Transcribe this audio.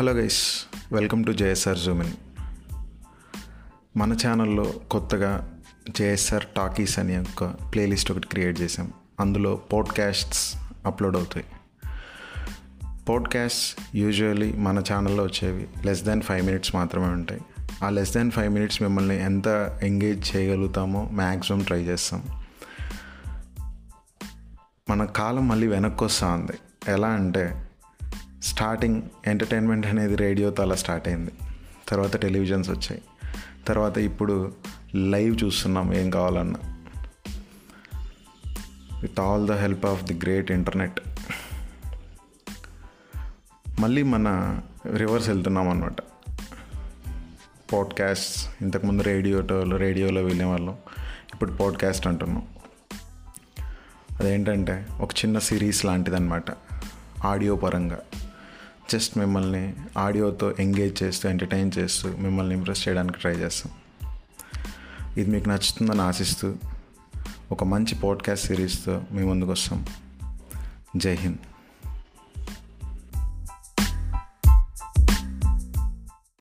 Hello guys welcome to JSR zoom in మన ఛానల్లో కొత్తగా జేఎస్ఆర్ టాకీస్ అనే ఒక ప్లేలిస్ట్ ఒకటి క్రియేట్ చేసాం అందులో పాడ్కాస్ట్స్ అప్లోడ్ అవుతాయి. పాడ్కాస్ట్ యూజువలీ మన ఛానల్లో వచ్చేవి లెస్ దాన్ ఫైవ్ మినిట్స్ మాత్రమే ఉంటాయి. ఆ లెస్ దాన్ ఫైవ్ మినిట్స్ మిమ్మల్ని ఎంత ఎంగేజ్ చేయగలుగుతామో మ్యాక్సిమం ట్రై చేస్తాం. మన కాలం మళ్ళీ వెనక్కి వస్తూ ఉంది. ఎలా అంటే స్టార్టింగ్ ఎంటర్టైన్మెంట్ అనేది రేడియోతో అలా స్టార్ట్ అయింది. తర్వాత టెలివిజన్స్ వచ్చాయి. తర్వాత ఇప్పుడు లైవ్ చూస్తున్నాం ఏం కావాలన్నా. With all the help of the great internet మళ్ళీ మన రివర్స్ వెళ్తున్నాం అనమాట పాడ్కాస్ట్ ఇంతకుముందు రేడియోతో రేడియోలో వెళ్ళేవాళ్ళం ఇప్పుడు పాడ్కాస్ట్ అంటున్నాం. అదేంటంటే ఒక చిన్న సిరీస్ లాంటిదన్నమాట. ఆడియో పరంగా. జస్ట్ మిమ్మల్ని ఆడియోతో ఎంగేజ్ చేస్తూ ఎంటర్టైన్ చేస్తూ మిమ్మల్ని ఇంప్రెస్ చేయడానికి ట్రై చేస్తాం. ఇది మీకు నచ్చుతుందని ఆశిస్తూ ఒక మంచి పాడ్కాస్ట్ సిరీస్తో మీ ముందుకు వస్తాం జై హింద్.